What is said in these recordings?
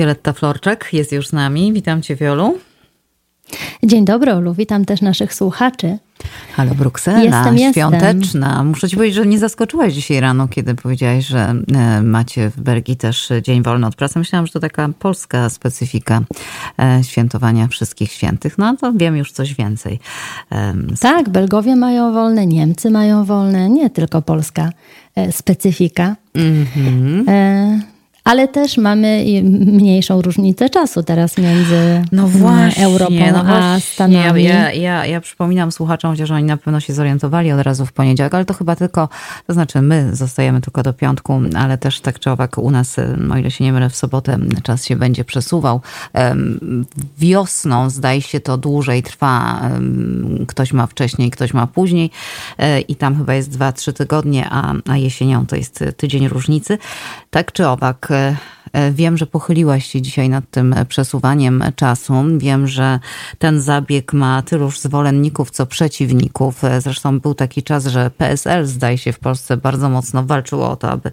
Wioletta Florczak jest już z nami. Witam Cię, Wiolu. Dzień dobry, Olu. Witam też naszych słuchaczy. Halo Bruksela, Jestem, świąteczna. jestem. Muszę ci powiedzieć, że nie zaskoczyłaś dzisiaj rano, kiedy powiedziałaś, że e, macie w Belgii też dzień wolny od pracy. Myślałam, że to taka polska specyfika e, świętowania wszystkich świętych. No to wiem już coś więcej. Tak, Belgowie mają wolne, Niemcy mają wolne, nie tylko polska e, specyfika. Mhm. E, Ale też mamy mniejszą różnicę czasu teraz między No mm, właśnie, Europą no a. Stanami. Ja, ja, ja przypominam słuchaczom, chociaż oni na pewno się zorientowali od razu w poniedziałek, ale to chyba tylko, to znaczy my zostajemy tylko do piątku, ale też tak czy owak u nas, o ile się nie mylę, w sobotę czas się będzie przesuwał. Wiosną zdaje się to dłużej trwa. Ktoś ma wcześniej, ktoś ma później e, i tam chyba jest 2-3 tygodnie, a, a jesienią to jest tydzień różnicy. Tak czy owak, Wiem, że pochyliłaś się dzisiaj nad tym przesuwaniem czasu. Wiem, że ten zabieg ma tyluż zwolenników, co przeciwników. E, Zresztą był taki czas, że PSL, zdaje się, w Polsce bardzo mocno walczyło o to, aby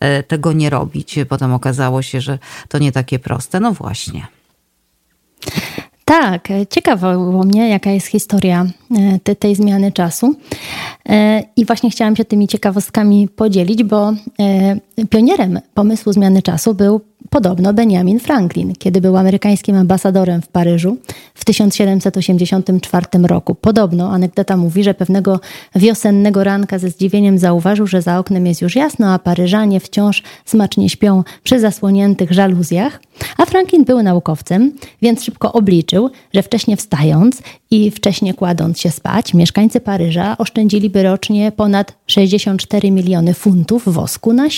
e, tego nie robić. Potem okazało się, że to nie takie proste. No właśnie. Tak, e, ciekawo mnie, jaka jest historia e, te, tej zmiany czasu. E, I właśnie chciałam się tymi ciekawostkami podzielić, bo e, pionierem pomysłu zmiany czasu był podobno Benjamin Franklin, kiedy był amerykańskim ambasadorem w Paryżu w 1784 roku. Podobno anegdota mówi, że pewnego wiosennego ranka ze zdziwieniem zauważył, że za oknem jest już jasno, a Paryżanie wciąż smacznie śpią przy zasłoniętych żaluzjach. A Franklin był naukowcem, więc szybko obliczył, że wcześnie wstając i wcześnie kładąc się spać, mieszkańcy Paryża oszczędziliby rocznie ponad 64 miliony funtów wosku na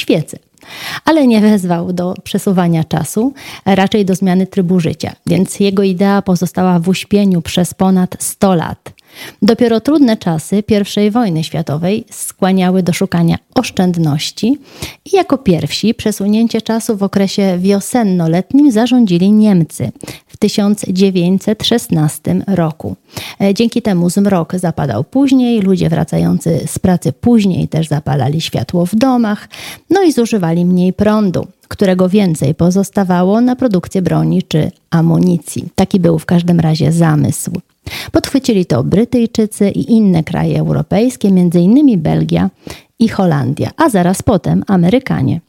Ale nie wezwał do przesuwania czasu, raczej do zmiany trybu życia, więc jego idea pozostała w uśpieniu przez ponad 100 lat. Dopiero trudne czasy I wojny światowej skłaniały do szukania oszczędności i jako pierwsi przesunięcie czasu w okresie wiosenno-letnim zarządzili Niemcy w 1916 roku. E, Dzięki temu zmrok zapadał później, ludzie wracający z pracy później też zapalali światło w domach, no i zużywali mniej prądu którego więcej pozostawało na produkcję broni czy amunicji. Taki był w każdym razie zamysł. Podchwycili to Brytyjczycy i inne kraje europejskie, m.in. Belgia i Holandia, a zaraz potem Amerykanie.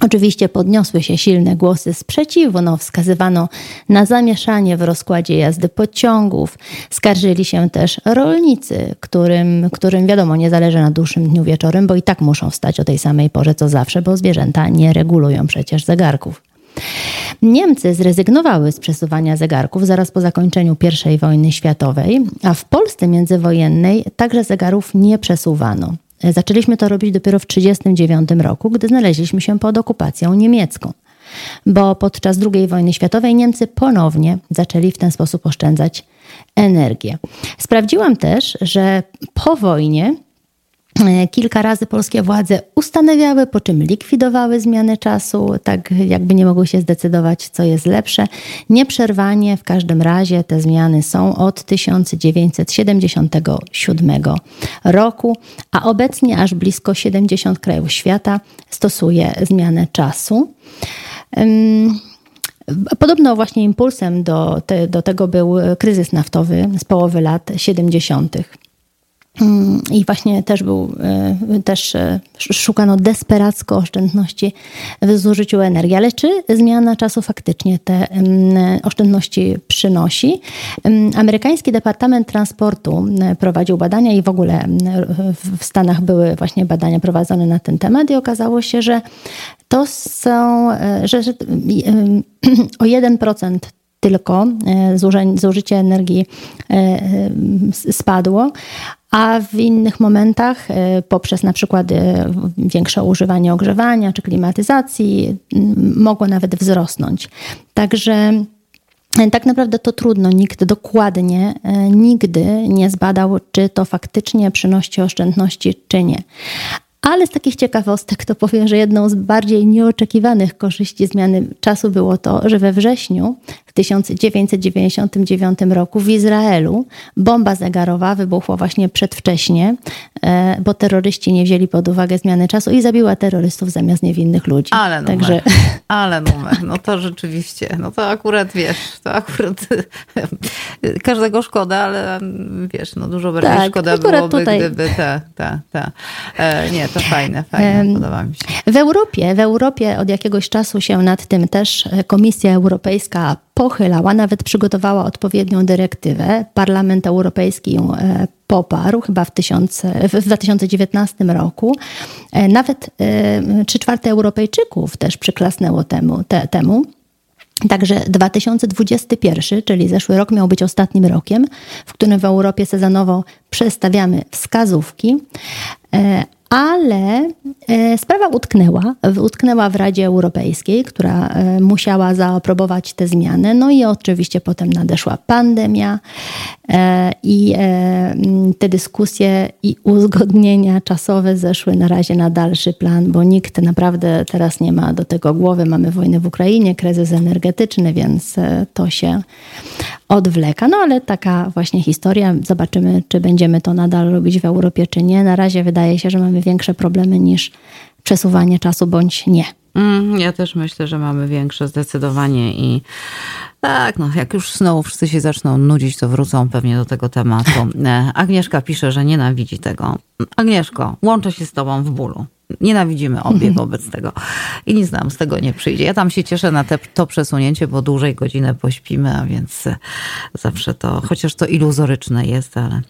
Oczywiście podniosły się silne głosy sprzeciwu, no, wskazywano na zamieszanie w rozkładzie jazdy pociągów. Skarżyli się też rolnicy, którym, którym wiadomo nie zależy na dłuższym dniu wieczorem, bo i tak muszą wstać o tej samej porze co zawsze, bo zwierzęta nie regulują przecież zegarków. Niemcy zrezygnowały z przesuwania zegarków zaraz po zakończeniu I wojny światowej, a w Polsce międzywojennej także zegarów nie przesuwano. Zaczęliśmy to robić dopiero w 1939 roku, gdy znaleźliśmy się pod okupacją niemiecką. Bo podczas II wojny światowej Niemcy ponownie zaczęli w ten sposób oszczędzać energię. Sprawdziłam też, że po wojnie Kilka razy polskie władze ustanawiały, po czym likwidowały zmiany czasu, tak jakby nie mogły się zdecydować, co jest lepsze. Nieprzerwanie w każdym razie te zmiany są od 1977 roku, a obecnie aż blisko 70 krajów świata stosuje zmianę czasu. Podobno właśnie impulsem do, te, do tego był kryzys naftowy z połowy lat 70. Mm, I właśnie też był, y, też y, szukano desperacko oszczędności w zużyciu energii. Ale czy zmiana czasu faktycznie te mm, oszczędności przynosi? Ym, Amerykański Departament Transportu y, prowadził badania i w ogóle y, w Stanach były właśnie badania prowadzone na ten temat i okazało się, że to są, że, że o 1% tylko e, zużycie energii e, e, spadło, a w innych momentach e, poprzez na przykład e, większe używanie ogrzewania czy klimatyzacji mogło nawet wzrosnąć. Także e, tak naprawdę to trudno. Nikt dokładnie nigdy nie zbadał, czy to faktycznie przynosi oszczędności, czy nie. Ale z takich ciekawostek to powiem, że jedną z bardziej nieoczekiwanych korzyści zmiany czasu było to, że we wrześniu w 1999 roku w Izraelu bomba zegarowa wybuchła właśnie przedwcześnie, e, bo terroryści nie wzięli pod uwagę zmiany czasu i zabiła terrorystów zamiast niewinnych ludzi. Ale numer. Także... Ale numer. No to rzeczywiście, no to akurat wiesz, to akurat każdego szkoda, ale wiesz, no dużo bardziej tak, szkoda byłoby, tutaj... gdyby ta, ta, ta. E, nie, to fajne, fajne, podoba mi się. W Europie, w Europie od jakiegoś czasu się nad tym też Komisja Europejska pochylała, nawet przygotowała odpowiednią dyrektywę. Parlament Europejski ją e, poparł chyba w, tysiąc, w 2019 roku. E, nawet e, trzy czwarte Europejczyków też przyklasnęło temu. Te, temu. Także 2021, czyli zeszły rok, miał być ostatnim rokiem, w którym w Europie sezonowo przestawiamy wskazówki, ale e, sprawa utknęła, utknęła w Radzie Europejskiej, która e, musiała zaaprobować te zmiany. No i oczywiście potem nadeszła pandemia e, i te dyskusje i uzgodnienia czasowe zeszły na razie na dalszy plan, bo nikt naprawdę teraz nie ma do tego głowy. Mamy wojnę w Ukrainie, kryzys energetyczny, więc to się odwleka. No ale taka właśnie historia. Zobaczymy, czy będziemy to nadal robić w Europie, czy nie. Na razie wydaje się, że mamy większe problemy niż przesuwanie czasu bądź nie. Mm, ja też myślę, że mamy większe zdecydowanie i tak, no jak już znowu wszyscy się zaczną nudzić, to wrócą pewnie do tego tematu. E, Agnieszka pisze, że nienawidzi tego. Agnieszko, łączę się z tobą w bólu nienawidzimy obie wobec tego. I nic nam z tego nie przyjdzie. Ja tam się cieszę na te, to przesunięcie, bo dłużej godzinę pośpimy, a więc zawsze to, chociaż to iluzoryczne jest, ale,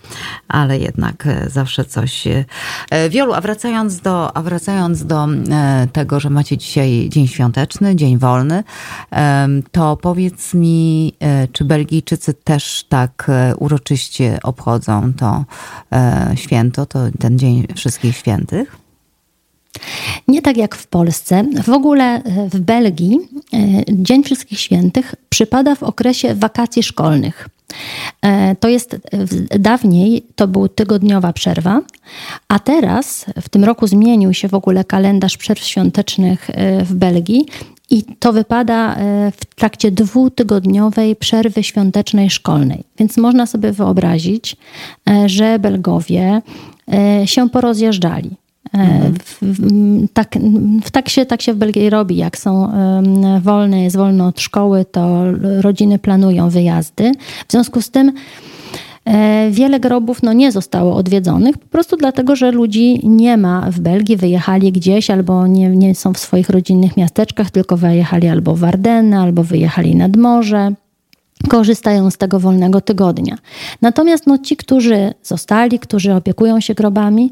ale jednak zawsze coś. E, Wiolu, a wracając do, a wracając do e, tego, że macie dzisiaj dzień świąteczny, dzień wolny, to powiedz mi, e, czy Belgijczycy też tak uroczyście obchodzą to święto, to ten Dzień Wszystkich Świętych? Nie tak jak w Polsce. W ogóle e, w Belgii e, Dzień Wszystkich Świętych przypada w okresie wakacji szkolnych. E, to jest dawniej to była tygodniowa przerwa, a teraz w tym roku zmienił się w ogóle kalendarz przerw świątecznych w Belgii i to wypada w trakcie dwutygodniowej przerwy świątecznej szkolnej. Więc można sobie wyobrazić, że Belgowie się porozjeżdżali. Mhm. W, tak, tak, się, tak się w Belgii robi. Jak są wolne, jest wolno od szkoły, to rodziny planują wyjazdy. W związku z tym e, wiele grobów no, nie zostało odwiedzonych, po prostu dlatego, że ludzi nie ma w Belgii, wyjechali gdzieś albo nie, nie są w swoich rodzinnych miasteczkach, tylko wyjechali albo w Ardenny, albo wyjechali nad morze korzystają z tego wolnego tygodnia. Natomiast no, ci, którzy zostali, którzy opiekują się grobami,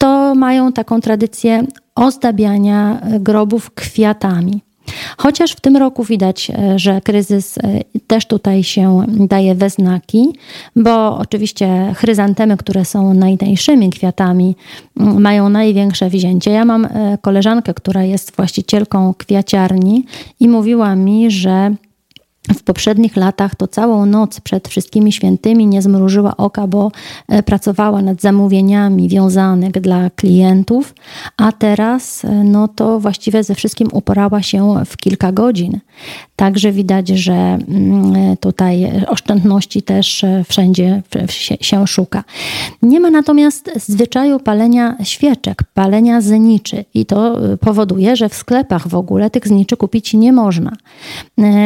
to mają taką tradycję ozdabiania e, grobów kwiatami. Chociaż w tym roku widać, e, że kryzys e, też tutaj się daje we znaki, bo oczywiście chryzantemy, które są najtańszymi kwiatami, mają największe wzięcie. Ja mam koleżankę, która jest właścicielką kwiaciarni i mówiła mi, że w poprzednich latach to całą noc przed wszystkimi świętymi nie zmrużyła oka, bo e, pracowała nad zamówieniami wiązanych dla klientów, a teraz e, no to właściwie ze wszystkim uporała się w kilka godzin. Także widać, że mm, tutaj oszczędności też e, wszędzie się szuka. Nie ma natomiast zwyczaju palenia świeczek, palenia zniczy i to powoduje, że w sklepach w ogóle tych zniczy kupić nie można.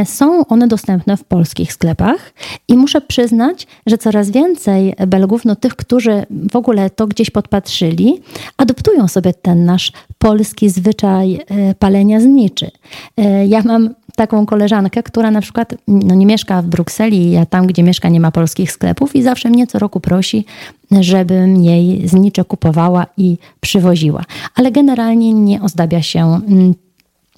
Są one dostępne w polskich sklepach i muszę przyznać, że coraz więcej Belgów, no tych, którzy w ogóle to gdzieś podpatrzyli, adoptują sobie ten nasz polski zwyczaj e, palenia zniczy. E, ja mam taką koleżankę, która na przykład no nie mieszka w Brukseli, a tam, gdzie mieszka, nie ma polskich sklepów i zawsze mnie co roku prosi, żebym jej znicze kupowała i przywoziła. Ale generalnie nie ozdabia się mm,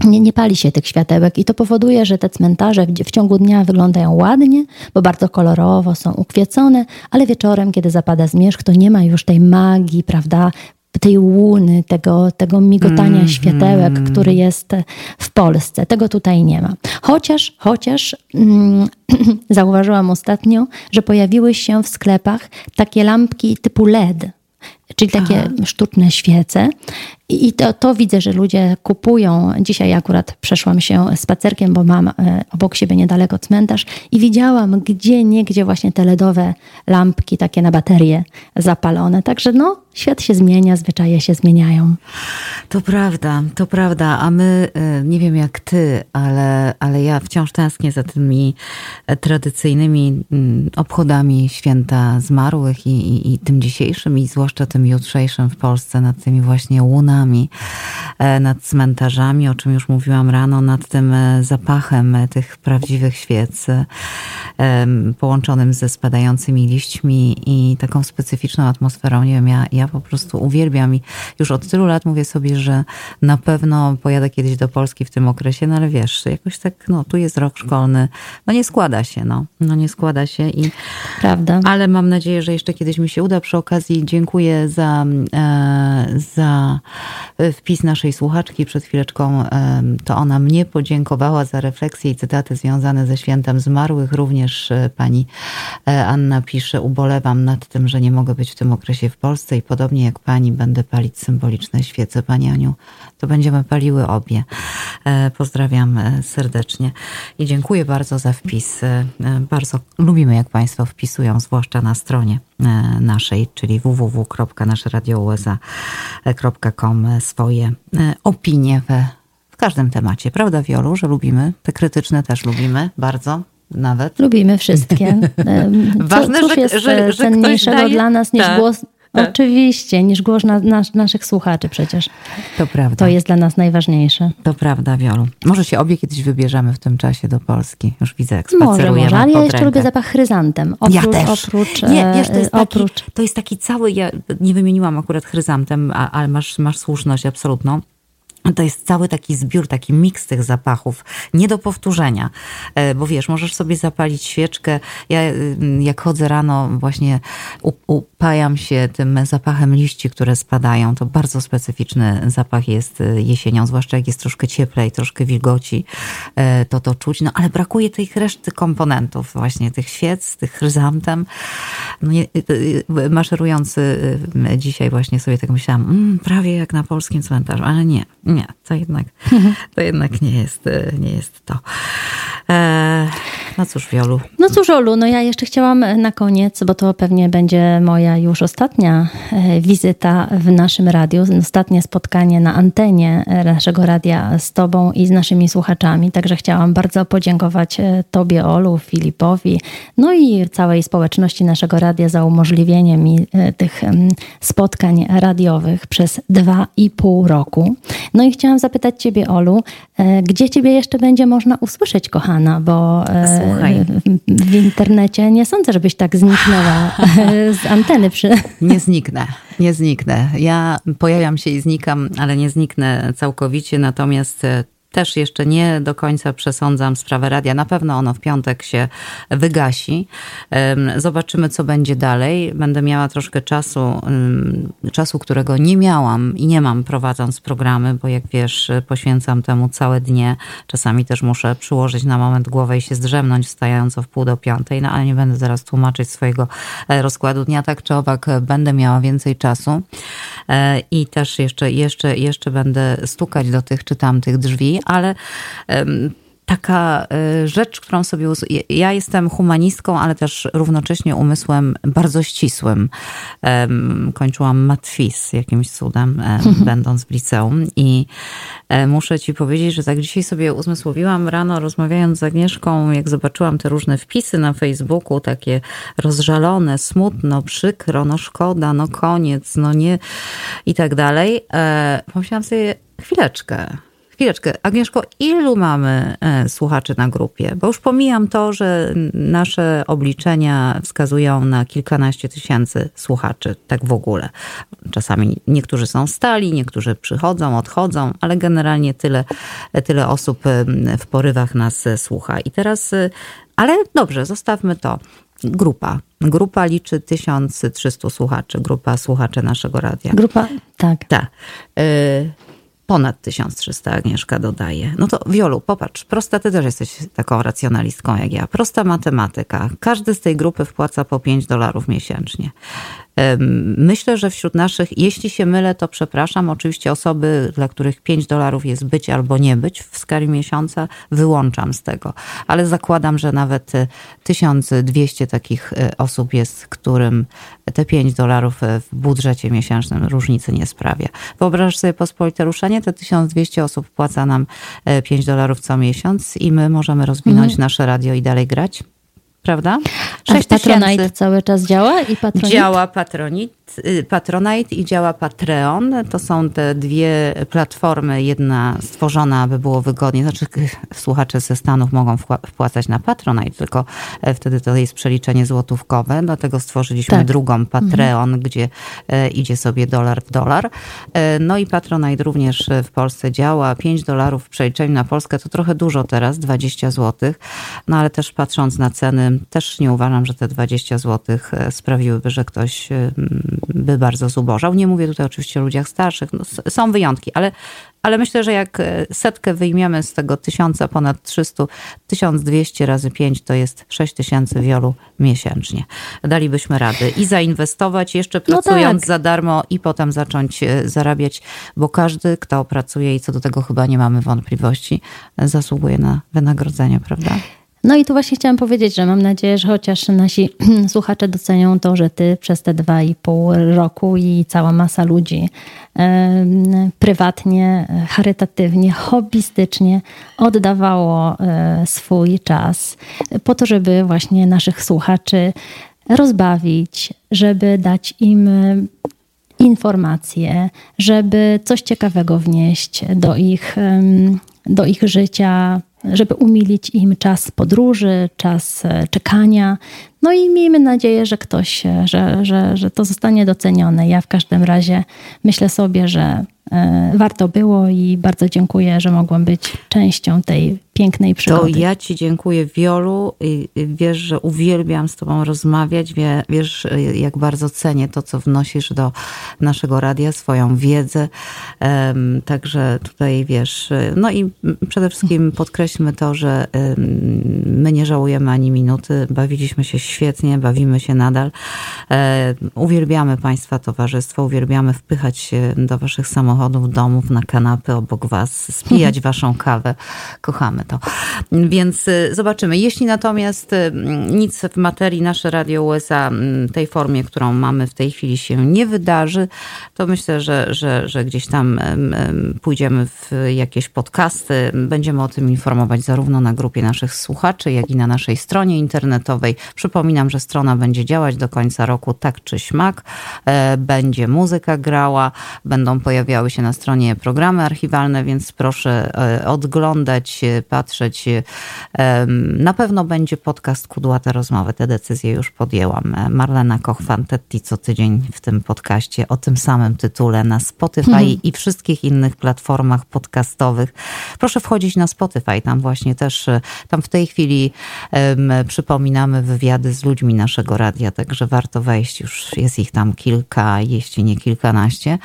nie, nie pali się tych światełek i to powoduje, że te cmentarze w, w, ciągu dnia wyglądają ładnie, bo bardzo kolorowo są ukwiecone, ale wieczorem, kiedy zapada zmierzch, to nie ma już tej magii, prawda, tej łuny, tego, tego migotania mm, światełek, mm. który jest w Polsce. Tego tutaj nie ma. Chociaż, chociaż mm, zauważyłam ostatnio, że pojawiły się w sklepach takie lampki typu LED, czyli takie Aha. sztuczne świece. I to, to, widzę, że ludzie kupują. Dzisiaj akurat przeszłam się spacerkiem, bo mam e, obok siebie niedaleko cmentarz i widziałam gdzie niegdzie właśnie te LEDowe lampki takie na baterie zapalone. Także no, świat się zmienia, zwyczaje się zmieniają. To prawda, to prawda. A my, e, nie wiem jak ty, ale, ale ja wciąż tęsknię za tymi e, tradycyjnymi mm, obchodami święta zmarłych i, i, i tym dzisiejszym i zwłaszcza tym jutrzejszym w Polsce nad tymi właśnie łunami, e, nad cmentarzami, o czym już mówiłam rano, nad tym e, zapachem e, tych prawdziwych świec połączonym ze spadającymi liśćmi i taką specyficzną atmosferą. Nie wiem, ja, ja po prostu uwielbiam i już od tylu lat mówię sobie, że na pewno pojadę kiedyś do Polski w tym okresie, no ale wiesz, jakoś tak, no tu jest rok szkolny, no nie składa się, no, no nie składa się i... Prawda. Ale mam nadzieję, że jeszcze kiedyś mi się uda. Przy okazji dziękuję za, za wpis naszej słuchaczki przed chwileczką. E, to ona mnie podziękowała za refleksje i cytaty związane ze świętem zmarłych. Również e, pani Anna pisze, ubolewam nad tym, że nie mogę być w tym okresie w Polsce i podobnie jak pani będę palić symboliczne świece. Pani Aniu, to będziemy paliły obie. Pozdrawiam serdecznie i dziękuję bardzo za wpis. Bardzo lubimy, jak państwo wpisują, zwłaszcza na stronie naszej, czyli www.naszeradio.usa.com swoje e, opinie we, w każdym temacie. Prawda, Wiolu, że lubimy? Te krytyczne też lubimy bardzo nawet. Lubimy wszystkie. Ważne, Co, że, jest że, że cenniejszego daje... dla nas niż tak. głos tak. Oczywiście, niż głos na, naszych słuchaczy przecież. To prawda. To jest dla nas najważniejsze. To prawda, Wiolu. Może się obie kiedyś wybierzemy w tym czasie do Polski. Już widzę, jak spacerujemy Może, może, ale ja jeszcze lubię zapach chryzantem. Oprócz, ja też. Oprócz, nie, wiesz, to jest, taki, oprócz... to jest taki cały, ja nie wymieniłam akurat chryzantem, ale masz, masz słuszność absolutną to jest cały taki zbiór, taki miks tych zapachów, nie do powtórzenia. E, bo wiesz, możesz sobie zapalić świeczkę. Ja mm, jak chodzę rano, właśnie upajam się tym zapachem liści, które spadają. To bardzo specyficzny zapach jest e, jesienią, zwłaszcza jak jest troszkę cieplej, troszkę wilgoci, e, to to czuć. No ale brakuje tych reszty komponentów, właśnie tych świec, tych chryzantem. No, nie, maszerując dzisiaj właśnie sobie tak myślałam, mm, prawie jak na polskim cmentarzu, ale nie nie, to jednak, to jednak nie, jest, nie jest to. E, no cóż, Wiolu. No cóż, Olu, no ja jeszcze chciałam na koniec, bo to pewnie będzie moja już ostatnia e, wizyta w naszym radiu, ostatnie spotkanie na antenie naszego radia z Tobą i z naszymi słuchaczami. Także chciałam bardzo podziękować e, Tobie, Olu, Filipowi, no i całej społeczności naszego radia za umożliwienie mi tych spotkań radiowych przez dwa i pół roku. No i chciałam zapytać Ciebie, Olu, gdzie Ciebie jeszcze będzie można usłyszeć, kochana? bo e, Słuchaj. w internecie nie sądzę, żebyś tak zniknęła z anteny. Przy... Nie zniknę, nie zniknę. Ja pojawiam się i znikam, ale nie zniknę całkowicie, natomiast e, też jeszcze nie do końca przesądzam sprawę radia. Na pewno ono w piątek się wygasi. Zobaczymy, co będzie dalej. Będę miała troszkę czasu, czasu, którego nie miałam i nie mam prowadząc programy, bo jak wiesz, poświęcam temu całe dnie. Czasami też muszę przyłożyć na moment głowę i się zdrzemnąć, wstając o wpół do piątej, no ale nie będę zaraz tłumaczyć swojego e, rozkładu dnia. Tak czy owak będę miała więcej czasu e, i też jeszcze, jeszcze, jeszcze będę stukać do tych czy tamtych drzwi, ale taka e, rzecz, którą sobie. Ja jestem humanistką, ale też równocześnie umysłem bardzo ścisłym. Kończyłam matwis jakimś cudem, będąc w liceum. I e, muszę ci powiedzieć, że tak dzisiaj sobie uzmysłowiłam rano, rozmawiając z Agnieszką, jak zobaczyłam te różne wpisy na Facebooku, takie rozżalone, smutno, przykro, no szkoda, no koniec, no nie i tak dalej. E, pomyślałam sobie, chwileczkę Chwileczkę, Agnieszko, ilu mamy e, słuchaczy na grupie? Bo już pomijam to, że nasze obliczenia wskazują na kilkanaście tysięcy słuchaczy, tak w ogóle. Czasami niektórzy są stali, niektórzy przychodzą, odchodzą, ale generalnie tyle, tyle osób e, w porywach nas słucha. I teraz, e, ale dobrze, zostawmy to. Grupa. Grupa liczy 1300 słuchaczy, grupa słuchaczy naszego radia. Grupa, tak. Tak. Ponad 1300 Agnieszka dodaje. No to Wiolu, popatrz, prosta, ty też jesteś taką racjonalistką jak ja. Prosta matematyka. Każdy z tej grupy wpłaca po 5 dolarów miesięcznie. Myślę, że wśród naszych, jeśli się mylę, to przepraszam, oczywiście osoby, dla których 5 dolarów jest być albo nie być w skali miesiąca, wyłączam z tego. Ale zakładam, że nawet 1200 takich osób jest, którym te 5 dolarów w budżecie miesięcznym różnicy nie sprawia. Wyobrażasz sobie pospolite ruszenie? Te 1200 osób płaca nam 5 dolarów co miesiąc i my możemy rozwinąć mhm. nasze radio i dalej grać? Prawda? 6 Patronite cały czas działa i Patronite? Działa Patronite, y, Patronite i działa Patreon. To są te dwie platformy. Jedna stworzona, aby było wygodnie. Znaczy słuchacze ze Stanów mogą wpłacać na Patronite, tylko e, wtedy to jest przeliczenie złotówkowe. Dlatego stworzyliśmy tak. drugą mhm. Patreon, mhm. gdzie e, idzie sobie dolar w dolar. E, no i Patronite również w Polsce działa. 5 dolarów w przeliczeniu na Polskę to trochę dużo teraz, 20 złotych. No ale też patrząc na ceny, też nie uważam, że te 20 zł e, sprawiłyby, że ktoś e, by bardzo zubożał. Nie mówię tutaj oczywiście o ludziach starszych, no, są wyjątki, ale, ale myślę, że jak e, setkę wyjmiemy z tego tysiąca, ponad 300, 1200 razy 5 to jest 6000 wiolu miesięcznie. Dalibyśmy rady i zainwestować jeszcze no pracując no tak. za darmo i potem zacząć zarabiać, bo każdy, kto pracuje i co do tego chyba nie mamy wątpliwości, zasługuje na wynagrodzenie, prawda? No i tu właśnie chciałam powiedzieć, że mam nadzieję, że chociaż nasi słuchacze docenią to, że ty przez te dwa i pół roku i cała masa ludzi prywatnie, charytatywnie, hobbystycznie oddawało e, swój czas po to, żeby właśnie naszych słuchaczy rozbawić, żeby dać im informacje, żeby coś ciekawego wnieść do ich, do ich życia, żeby umilić im czas podróży, czas e, czekania. No i miejmy nadzieję, że ktoś, e, że, że, że to zostanie docenione. Ja w każdym razie myślę sobie, że E, warto było i bardzo dziękuję, że mogłam być częścią tej pięknej przygody. To ja Ci dziękuję, Wiolu. I wiesz, że uwielbiam z Tobą rozmawiać. Wiesz, jak bardzo cenię to, co wnosisz do naszego radia, swoją wiedzę. Także tutaj wiesz. No i przede wszystkim podkreślmy to, że my nie żałujemy ani minuty. Bawiliśmy się świetnie, bawimy się nadal. E, uwielbiamy Państwa towarzystwo, uwielbiamy wpychać się do Waszych samochodów, domów, na kanapy obok was, spijać waszą kawę. Kochamy to. Więc y, zobaczymy. Jeśli natomiast y, nic w materii nasze Radio USA w tej formie, którą mamy w tej chwili się nie wydarzy, to myślę, że, że, że gdzieś tam pójdziemy w jakieś podcasty. Będziemy o tym informować zarówno na grupie naszych słuchaczy, jak i na naszej stronie internetowej. Przypominam, że strona będzie działać do końca roku tak czy śmak. E, będzie muzyka grała, będą pojawiały pojawiały się na stronie programy archiwalne, więc proszę e, odglądać, e, patrzeć. E, na pewno będzie podcast Kudłate Rozmowy. Te decyzje już podjęłam. Marlena Koch-Fantetti co tydzień w tym podcaście o tym samym tytule na Spotify mhm. i wszystkich innych platformach podcastowych. Proszę wchodzić na Spotify. Tam właśnie też, tam w tej chwili um, przypominamy wywiady z ludźmi naszego radia, także warto wejść. Już jest ich tam kilka, jeśli nie kilkanaście.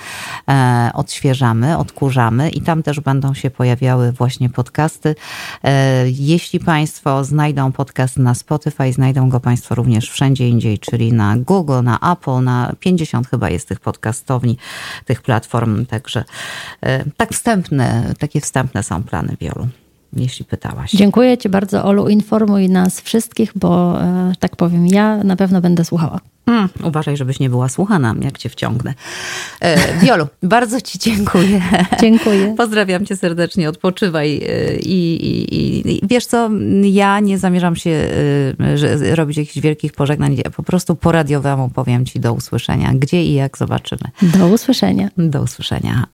E, odświeżamy, odkurzamy i tam też będą się pojawiały właśnie podcasty. E, jeśli Państwo znajdą podcast na Spotify, znajdą go Państwo również wszędzie indziej, czyli na Google, na Apple, na 50 chyba jest tych podcastowni, tych platform, także e, tak wstępne, takie wstępne są plany wielu jeśli pytałaś. Dziękuję Ci bardzo, Olu. Informuj nas wszystkich, bo e, tak powiem, ja na pewno będę słuchała. Hmm, uważaj, żebyś nie była słuchana, jak cię wciągnę. E, Wiolu, bardzo ci dziękuję. Dziękuję. Pozdrawiam cię serdecznie, odpoczywaj. E, I, i, i wiesz co, ja nie zamierzam się robić jakichś wielkich pożegnań. Po prostu po radiowemu powiem ci do usłyszenia. Gdzie i jak zobaczymy. Do usłyszenia. Do usłyszenia.